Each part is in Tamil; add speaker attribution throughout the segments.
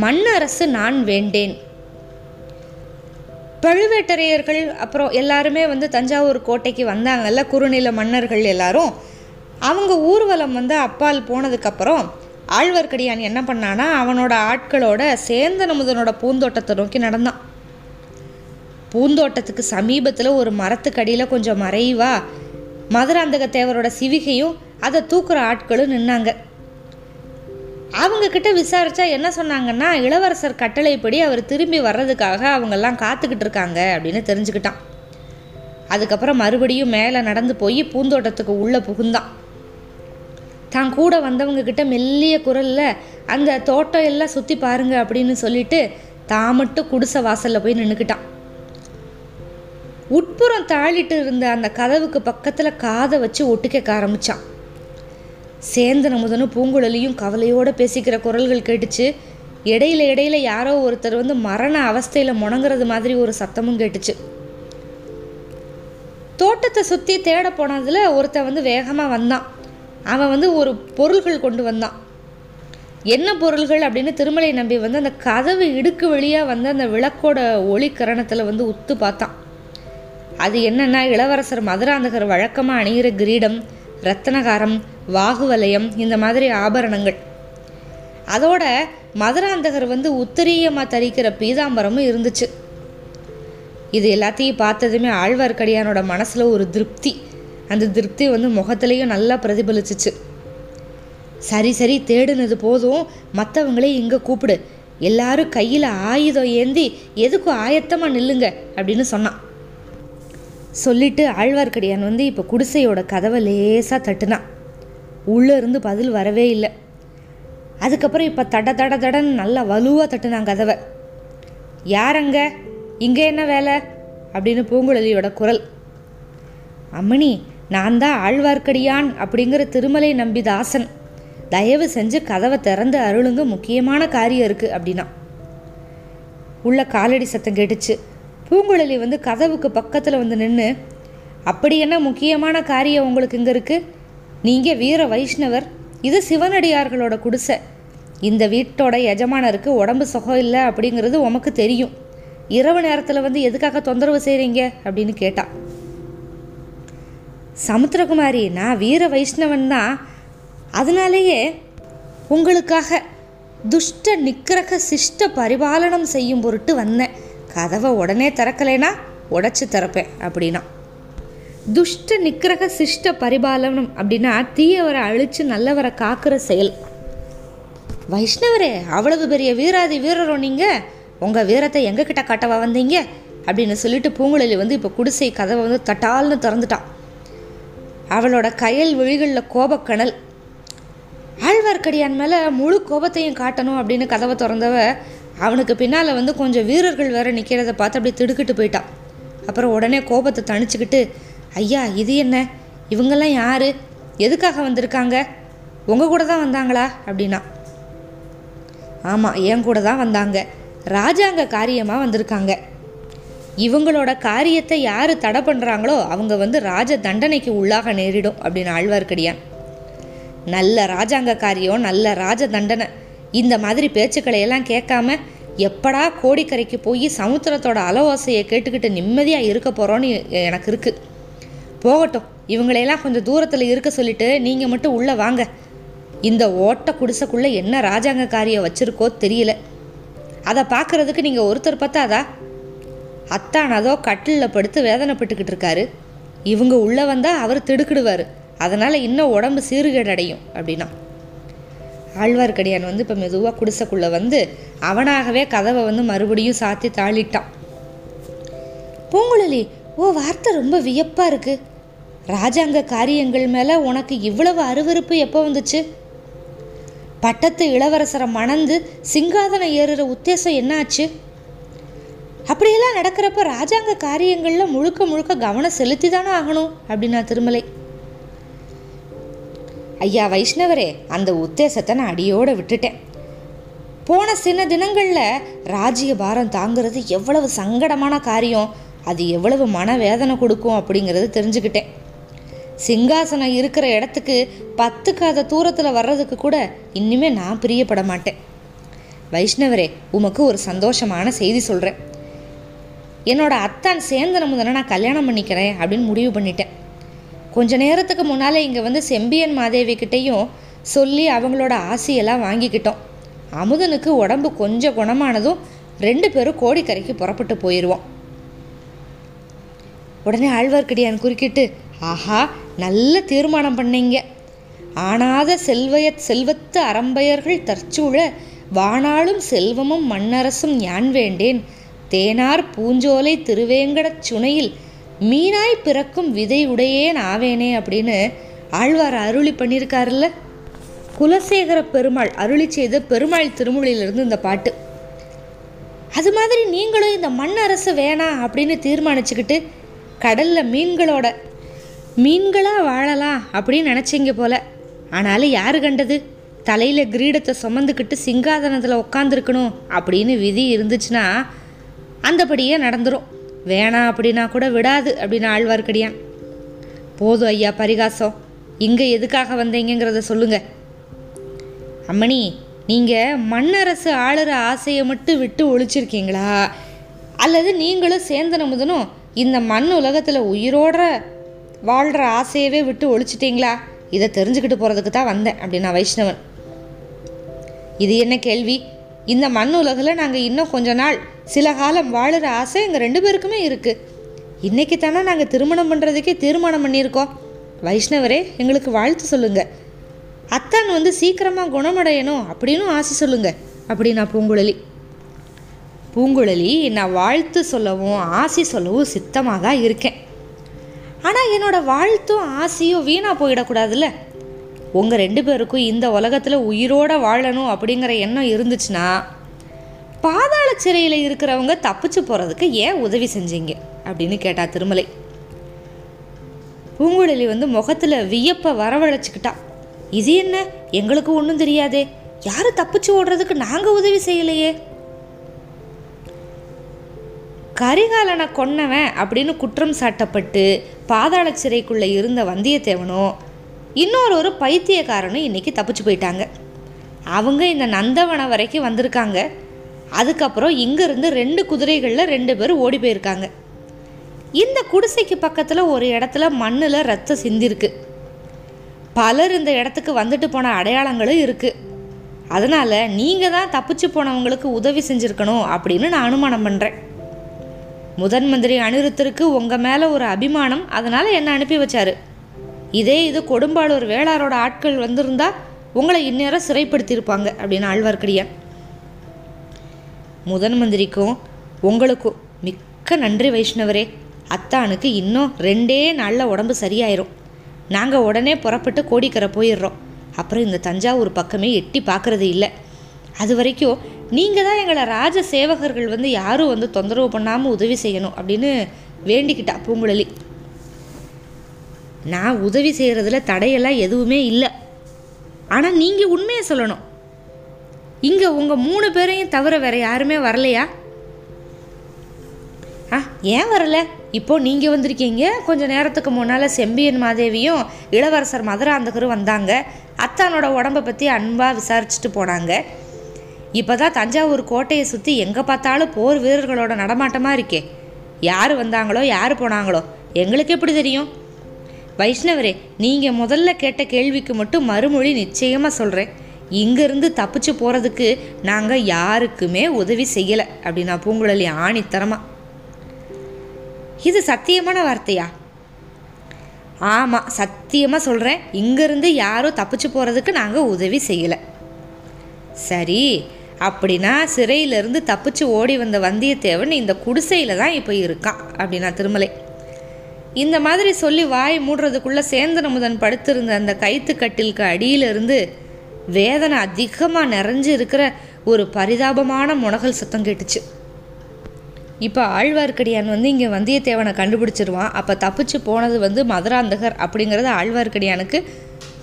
Speaker 1: மண்ணரசு நான் வேண்டேன். பழுவேட்டரையர்கள் அப்புறம் எல்லாருமே வந்து தஞ்சாவூர் கோட்டைக்கு வந்தாங்கல்ல குறுநில மன்னர்கள் எல்லாரும். அவங்க ஊர்வலம் வந்து அப்பால் போனதுக்கப்புறம் ஆழ்வார்க்கடியான் என்ன பண்ணானா அவனோட ஆட்களோட சேந்தனமுதனோட பூந்தோட்டத்தை நோக்கி நடந்தான். பூந்தோட்டத்துக்கு சமீபத்தில் ஒரு மரத்துக்கடியில் கொஞ்சம் மறைவா மதுராந்தக தேவரோட சிவிகையும் அதை தூக்குற ஆட்களும் நின்னாங்க. அவங்கக்கிட்ட விசாரித்தா என்ன சொன்னாங்கன்னா இளவரசர் கட்டளைப்படி அவர் திரும்பி வர்றதுக்காக அவங்கெல்லாம் காத்துக்கிட்டு இருக்காங்க அப்படின்னு தெரிஞ்சுக்கிட்டான். அதுக்கப்புறம் மறுபடியும் மேலே நடந்து போய் பூந்தோட்டத்துக்கு உள்ளே புகுந்தான். தான் கூட வந்தவங்க கிட்ட மெல்லிய குரலில் அந்த தோட்டம் எல்லாம் சுற்றி பாருங்க அப்படின்னு சொல்லிட்டு தான் மட்டும் குடிசை வாசலில் போய் நின்றுக்கிட்டான் உட்புறம் தாளிட்டு இருந்த அந்த கதவுக்கு பக்கத்தில் காதை வச்சு ஒட்டு கேட்க சேந்தன அமுதனும் பூங்குழலியும் கவலையோடு பேசிக்கிற குரல்கள் கேட்டுச்சு. இடையில இடையில யாரோ ஒருத்தர் வந்து மரண அவஸ்தையில் முணங்குறது மாதிரி ஒரு சத்தமும் கேட்டுச்சு. தோட்டத்தை சுற்றி தேட போனதில் ஒருத்தன் வந்து வேகமாக வந்தான். அவன் வந்து ஒரு பொருள்கள் கொண்டு வந்தான். என்ன பொருள்கள் அப்படின்னு திருமலை நம்பி வந்து அந்த கதவு இடுக்கு வழியாக வந்து அந்த விளக்கோட ஒளி கரணத்தில் வந்து உத்து பார்த்தான். அது என்னென்னா இளவரசர் மதுராந்தகர் வழக்கமாக அணிகிற கிரீடம் ரத்தனகாரம் வாகுவலயம் இந்த மாதிரி ஆபரணங்கள். அதோட மதுராந்தகர் வந்து உத்தரியமாக தரிக்கிற பீதாம்பரமும் இருந்துச்சு. இது எல்லாத்தையும் பார்த்ததுமே ஆழ்வார்க்கடியானோட மனசில் ஒரு திருப்தி. அந்த திருப்தி வந்து முகத்துலேயும் நல்லா பிரதிபலிச்சிச்சு. சரி சரி தேடுனது போதும். மற்றவங்களே இங்கே கூப்பிடு. எல்லாரும் கையில் ஆயுதம் ஏந்தி எதுக்கும் ஆயத்தமாக நில்லுங்க? அப்படின்னு சொன்னான். சொல்லிட்டு ஆழ்வார்க்கடியான் வந்து இப்போ குடிசையோட கதவை லேசாக தட்டுனான். உள்ளே இருந்து பதில் வரவே இல்லை. அதுக்கப்புறம் இப்போ தட தட தடன்னு நல்லா வலுவாக தட்டுனாங்க கதவை. யாரங்க? இங்கே என்ன வேலை? அப்படின்னு பூங்குழலியோட குரல். அம்மணி நான் தான் ஆழ்வார்க்கடியான் அப்படிங்கிற திருமலை நம்பி தாசன் தயவு செஞ்சு கதவை திறந்து அருளுங்க முக்கியமான காரியம் இருக்குது அப்படின்னா. உள்ள காலடி சத்தம் கேட்டுச்சு. பூங்குழலி வந்து கதவுக்கு பக்கத்தில் வந்து நின்று அப்படி என்ன முக்கியமான காரியம் உங்களுக்கு இங்கே இருக்குது நீங்கள் வீர வைஷ்ணவர். இது சிவனடியார்களோட குடிசை. இந்த வீட்டோட எஜமானருக்கு உடம்பு சுகம் இல்லை அப்படிங்கிறது உமக்கு தெரியும். இரவு நேரத்தில் வந்து எதுக்காக தொந்தரவு செய்கிறீங்க அப்படின்னு கேட்டா. சமுத்திரகுமாரி நான் வீர வைஷ்ணவன் தான். அதனாலேயே உங்களுக்காக துஷ்ட நிக்கிரக சிஷ்ட பரிபாலனம் செய்யும் பொருட்டு வந்தேன். கதவை உடனே திறக்கலைனா உடச்சி திறப்பேன் அப்படின்னா. துஷ்ட நிக்கிரக சிஷ்ட பரிபாலனம் அப்படின்னா தீயவரை அழித்து நல்லவரை காக்கிற செயல். வைஷ்ணவரே அவ்வளவு பெரிய வீராதி வீரரோ நீங்கள் உங்கள் வீரத்தை எங்ககிட்ட காட்டவா வந்தீங்க? அப்படின்னு சொல்லிட்டு பூங்குழலி வந்து இப்போ குடிசை கதவை வந்து தட்டால்னு திறந்துட்டான். அவளோட கயல் விழிகளில் கோபக்கணல். ஆழ்வார்க்கடியான் மேலே முழு கோபத்தையும் காட்டணும் அப்படின்னு கதவை திறந்தவ அவனுக்கு பின்னால் வந்து கொஞ்சம் வீரர்கள் வேற நிற்கிறத பார்த்து அப்படியே திடுக்கிட்டு போயிட்டான். அப்புறம் உடனே கோபத்தை தணிச்சுக்கிட்டு ஐயா இது என்ன? இவங்கெல்லாம் யார்? எதுக்காக வந்திருக்காங்க? உங்கள் கூட தான் வந்தாங்களா? அப்படின்னா. ஆமாம் என் கூட தான் வந்தாங்க. ராஜாங்க காரியமாக வந்திருக்காங்க. இவங்களோட காரியத்தை யார் தடை பண்ணுறாங்களோ அவங்க வந்து ராஜ தண்டனைக்கு உள்ளாக நேரிடும் அப்படின்னு ஆழ்வார்க்கடியான். நல்ல ராஜாங்க காரியம் நல்ல ராஜ தண்டனை. இந்த மாதிரி பேச்சுக்களை எல்லாம் கேட்காம எப்படா கோடிக்கரைக்கு போய் சமுத்திரத்தோட அலவாசையை கேட்டுக்கிட்டு நிம்மதியாக இருக்க போகிறோன்னு எனக்கு இருக்குது போகட்டும். இவங்களையெல்லாம் கொஞ்சம் தூரத்தில் இருக்க சொல்லிட்டு நீங்கள் மட்டும் உள்ளே வாங்க. இந்த ஓட்ட குடிசைக்குள்ளே என்ன ராஜாங்க காரியம் வச்சுருக்கோ தெரியல. அதை பார்க்குறதுக்கு நீங்கள் ஒருத்தர் பார்த்தாதா அத்தான் அதோ கட்டிலில் படுத்து வேதனைப்பட்டுக்கிட்டு இருக்காரு. இவங்க உள்ளே வந்தால் அவர் திடுக்கிடுவார். அதனால் இன்னும் உடம்பு சீர்கேடு அடையும் அப்படின்னா. ஆழ்வார்க்கடியான் வந்து இப்போ மெதுவாக குடிசைக்குள்ளே வந்து அவனாகவே கதவை வந்து மறுபடியும் சாத்தி தாளிட்டான். பூங்குழலி ஓ வார்த்தை ரொம்ப வியப்பாக இருக்குது ராஜாங்க காரியங்கள் மேலே உனக்கு இவ்வளவு அருவருப்பு எப்போ வந்துச்சு? பட்டத்து இளவரசரை மணந்து சிங்காதனம் ஏறுற உத்தேசம் என்னாச்சு? அப்படியெல்லாம் நடக்கிறப்ப ராஜாங்க காரியங்களில் முழுக்க முழுக்க கவனம் செலுத்தி தானே ஆகணும் அப்படின்னா திருமலை. ஐயா வைஷ்ணவரே அந்த உத்தேசத்தை நான் அடியோடு விட்டுட்டேன். போன சில தினங்களில் ராஜ்ய பாரம் தாங்கிறது எவ்வளவு சங்கடமான காரியம் அது எவ்வளவு மனவேதனை கொடுக்கும் அப்படிங்கிறது தெரிஞ்சுக்கிட்டேன். சிங்காசனம் இருக்கிற இடத்துக்கு பத்து காத தூரத்தில் வர்றதுக்கு கூட இன்னுமே நான் பிரியப்பட மாட்டேன். வைஷ்ணவரே உமக்கு ஒரு சந்தோஷமான செய்தி சொல்கிறேன் என்னோட அத்தான் சேந்தன முதல்ல நான் கல்யாணம் பண்ணிக்கிறேன் அப்படின்னு முடிவு பண்ணிட்டேன். கொஞ்ச நேரத்துக்கு முன்னால் இங்கே வந்து செம்பியன் மாதேவி கிட்டேயும் சொல்லி அவங்களோட ஆசையெல்லாம் வாங்கிக்கிட்டோம். அமுதனுக்கு உடம்பு கொஞ்சம் குணமானதும் ரெண்டு பேரும் கோடிக்கரைக்கு புறப்பட்டு போயிடுவோம் உடனே ஆழ்வார்க்கடியான் குறுக்கிட்டு ஆஹா நல்ல தீர்மானம் பண்ணீங்க. ஆனாத செல்வய செல்வத்து அறம்பயர்கள் தற்சூழ வானாலும் செல்வமும் மண்ணரசும் ஞான் வேண்டேன். தேனார் பூஞ்சோலை திருவேங்கடச் சுனையில் மீனாய் பிறக்கும் விதை உடையேன் ஆவேனே அப்படின்னு ஆழ்வார் அருளி பண்ணியிருக்காருல்ல. குலசேகர பெருமாள் அருளி செய்த பெருமாள் திருமொழியிலிருந்து இந்த பாட்டு. அது மாதிரி நீங்களும் இந்த மண் அரசு வேணாம் அப்படின்னு தீர்மானிச்சுக்கிட்டு கடலில் மீன்களோட மீன்களாக வாழலாம் அப்படின்னு நினச்சிங்க போல. ஆனாலும் யார் கண்டது? தலையில் கிரீடத்தை சுமந்துக்கிட்டு சிங்காதனத்தில் உட்காந்துருக்கணும் அப்படின்னு விதி இருந்துச்சுன்னா அந்தபடியே நடந்துடும் வேணாம் அப்படின்னா கூட விடாது அப்படின்னு ஆழ்வார்க்கடியான். போதும் ஐயா பரிகாசம். இங்கே எதுக்காக வந்தீங்கிறத சொல்லுங்க. அம்மணி நீங்கள் மண்ணரசு ஆளுற ஆசையை மட்டும் விட்டு ஒழிச்சிருக்கீங்களா? அல்லது நீங்களும் சேர்ந்தன முதனும் இந்த மண் உலகத்தில் உயிரோட வாழ்கிற ஆசையவே விட்டு ஒழிச்சிட்டிங்களா? இதை தெரிஞ்சுக்கிட்டு போகிறதுக்கு தான் வந்தேன் அப்படின்னா வைஷ்ணவன். இது என்ன கேள்வி? இந்த மண் உலகில் நாங்கள் இன்னும் கொஞ்ச நாள் சில காலம் வாழுற ஆசை எங்கள் ரெண்டு பேருக்குமே இருக்குது இன்றைக்கி தானே நாங்கள் திருமணம் பண்ணுறதுக்கே தீர்மானம் பண்ணியிருக்கோம். வைஷ்ணவரே எங்களுக்கு வாழ்த்து சொல்லுங்கள் அத்தான் வந்து சீக்கிரமாக குணமடையணும் அப்படின்னு ஆசை சொல்லுங்கள் அப்படின்னா பூங்குழலி. பூங்குழலி நான் வாழ்த்து சொல்லவும் ஆசை சொல்லவும் சித்தமாக தான் இருக்கேன். ஆனால் என்னோட வாழ்த்தும் ஆசையும் வீணாக போயிடக்கூடாதுல்ல? உங்கள் ரெண்டு பேருக்கும் இந்த உலகத்தில் உயிரோட வாழணும் அப்படிங்கிற எண்ணம் இருந்துச்சுன்னா பாதாள சிறையில் இருக்கிறவங்க தப்பிச்சு போகிறதுக்கு ஏன் உதவி செஞ்சீங்க? அப்படின்னு கேட்டா திருமலை. பூங்குழலி வந்து முகத்தில் வியப்பை வரவழைச்சிக்கிட்டா. இது என்ன? எங்களுக்கு ஒன்றும் தெரியாதே. யாரும் தப்பிச்சு ஓடுறதுக்கு நாங்கள் உதவி செய்யலையே? கரிகாலனை கொன்னவன் அப்படின்னு குற்றம் சாட்டப்பட்டு பாதாள சிறைக்குள்ளே இருந்த வந்தியத்தேவனும் இன்னொரு ஒரு பைத்தியக்காரனும் இன்னைக்கு தப்பிச்சு போயிட்டாங்க. அவங்க இந்த நந்தவனம் வரைக்கும் வந்திருக்காங்க. அதுக்கப்புறம் இங்கேருந்து ரெண்டு குதிரைகளில் ரெண்டு பேரும் ஓடி போயிருக்காங்க. இந்த குடிசைக்கு பக்கத்தில் ஒரு இடத்துல மண்ணில் ரத்தம் சிந்திருக்கு பலர் இந்த இடத்துக்கு வந்துட்டு போன அடையாளங்களும் இருக்குது அதனால் நீங்கள் தான் தப்பிச்சு போனவங்களுக்கு உதவி செஞ்சுருக்கணும் அப்படின்னு நான் அனுமானம் பண்ணுறேன் முதன் மந்திரி அனிருத்தருக்கு உங்கள் மேலே ஒரு அபிமானம் அதனால் என்னை அனுப்பி வச்சாரு? இதே இது கொடும்பாளூர் வேளாரோட ஆட்கள் வந்திருந்தா உங்களை இந்நேரம் சிறைப்படுத்தியிருப்பாங்க அப்படின்னு ஆழ்வார்க்கடியான். முதன் மந்திரிக்கும் உங்களுக்கும் மிக்க நன்றி வைஷ்ணவரே. அத்தானுக்கு இன்னும் ரெண்டே நாளில் உடம்பு சரியாயிரும். நாங்கள் உடனே புறப்பட்டு கோடிக்கரை போயிடுறோம். அப்புறம் இந்த தஞ்சாவூர் பக்கமே எட்டி பார்க்கறது இல்லை. அது வரைக்கும் நீங்கள் தான் எங்களை ராஜ சேவகர்கள் வந்து யாரும் வந்து தொந்தரவு பண்ணாமல் உதவி செய்யணும் அப்படின்னு வேண்டிக்கிட்டா பூங்குழலி. நான் உதவி செய்கிறதுல தடையெல்லாம் எதுவுமே இல்லை. ஆனால் நீங்கள் உண்மையை சொல்லணும். இங்கே உங்கள் மூணு பேரையும் தவிர வேற யாருமே வரலையா? ஆ ஏன் வரல? இப்போ நீங்கள் வந்திருக்கீங்க. கொஞ்சம் நேரத்துக்கு முன்னால் செம்பியன் மாதேவியும் இளவரசர் மதுராந்தகரும் வந்தாங்க. அத்தானோட உடம்பை பற்றி அன்பாக விசாரிச்சுட்டு போனாங்க. இப்போ தான் தஞ்சாவூர் கோட்டையை சுற்றி எங்கே பார்த்தாலும் போர் வீரர்களோட நடமாட்டமாக இருக்கே. யார் வந்தாங்களோ யார் போனாங்களோ எங்களுக்கு எப்படி தெரியும்? வைஷ்ணவரே நீங்கள் முதல்ல கேட்ட கேள்விக்கு மட்டும் மறுமொழி நிச்சயமாக சொல்கிறேன் இங்கேருந்து தப்பிச்சு போகிறதுக்கு நாங்கள் யாருக்குமே உதவி செய்யலை அப்படின்னா பூங்குழலி ஆணித்தரமாக இது சத்தியமான வார்த்தையா? ஆமாம் சத்தியமாக சொல்கிறேன் இங்கேருந்து யாரும் தப்பிச்சு போகிறதுக்கு நாங்கள் உதவி செய்யலை. சரி அப்படின்னா சிறையிலிருந்து தப்பிச்சு ஓடி வந்த வந்தியத்தேவன் இந்த குடிசையில் தான் இப்போ இருக்கான் அப்படின்னா திருமலை. இந்த மாதிரி சொல்லி வாய் மூடுறதுக்குள்ளே சேந்தனமுதன் படுத்திருந்த அந்த கைத்து கட்டிலுக்கு அடியிலிருந்து வேதனை அதிகமாக நிறைஞ்சு இருக்கிற ஒரு பரிதாபமான முனகல் சத்தம் கேட்டுச்சு. இப்போ ஆழ்வார்க்கடியான் வந்து இங்கே வந்தியத்தேவனை கண்டுபிடிச்சிருவான். அப்போ தப்பிச்சு போனது வந்து மதுராந்தகர் அப்படிங்கிறது ஆழ்வார்க்கடியானுக்கு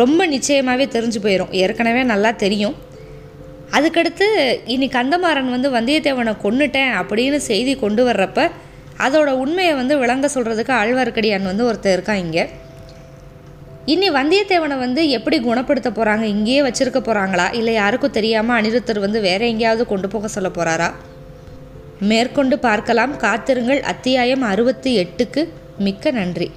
Speaker 1: ரொம்ப நிச்சயமாகவே தெரிஞ்சு போயிடும் ஏற்கனவே நல்லா தெரியும். அதுக்கடுத்து இனி கந்தமாறன் வந்து வந்தியத்தேவனை கொன்னுட்டேன் அப்படின்னு செய்தி கொண்டு வர்றப்ப அதோட உண்மையை வந்து விளங்க சொல்கிறதுக்கு ஆழ்வார்க்கடியான் வந்து ஒருத்தர் இருக்கான் இங்கே. இனி வந்தியத்தேவனை வந்து எப்படி குணப்படுத்த போகிறாங்க இங்கேயே வச்சுருக்க போகிறாங்களா இல்லை யாருக்கும் தெரியாமல் அனிருத்தர் வந்து வேற எங்கேயாவது கொண்டு போக சொல்ல போகிறாரா மேற்கொண்டு பார்க்கலாம். காத்திருங்கள். அத்தியாயம் அறுபத்தி எட்டுக்கு மிக்க நன்றி.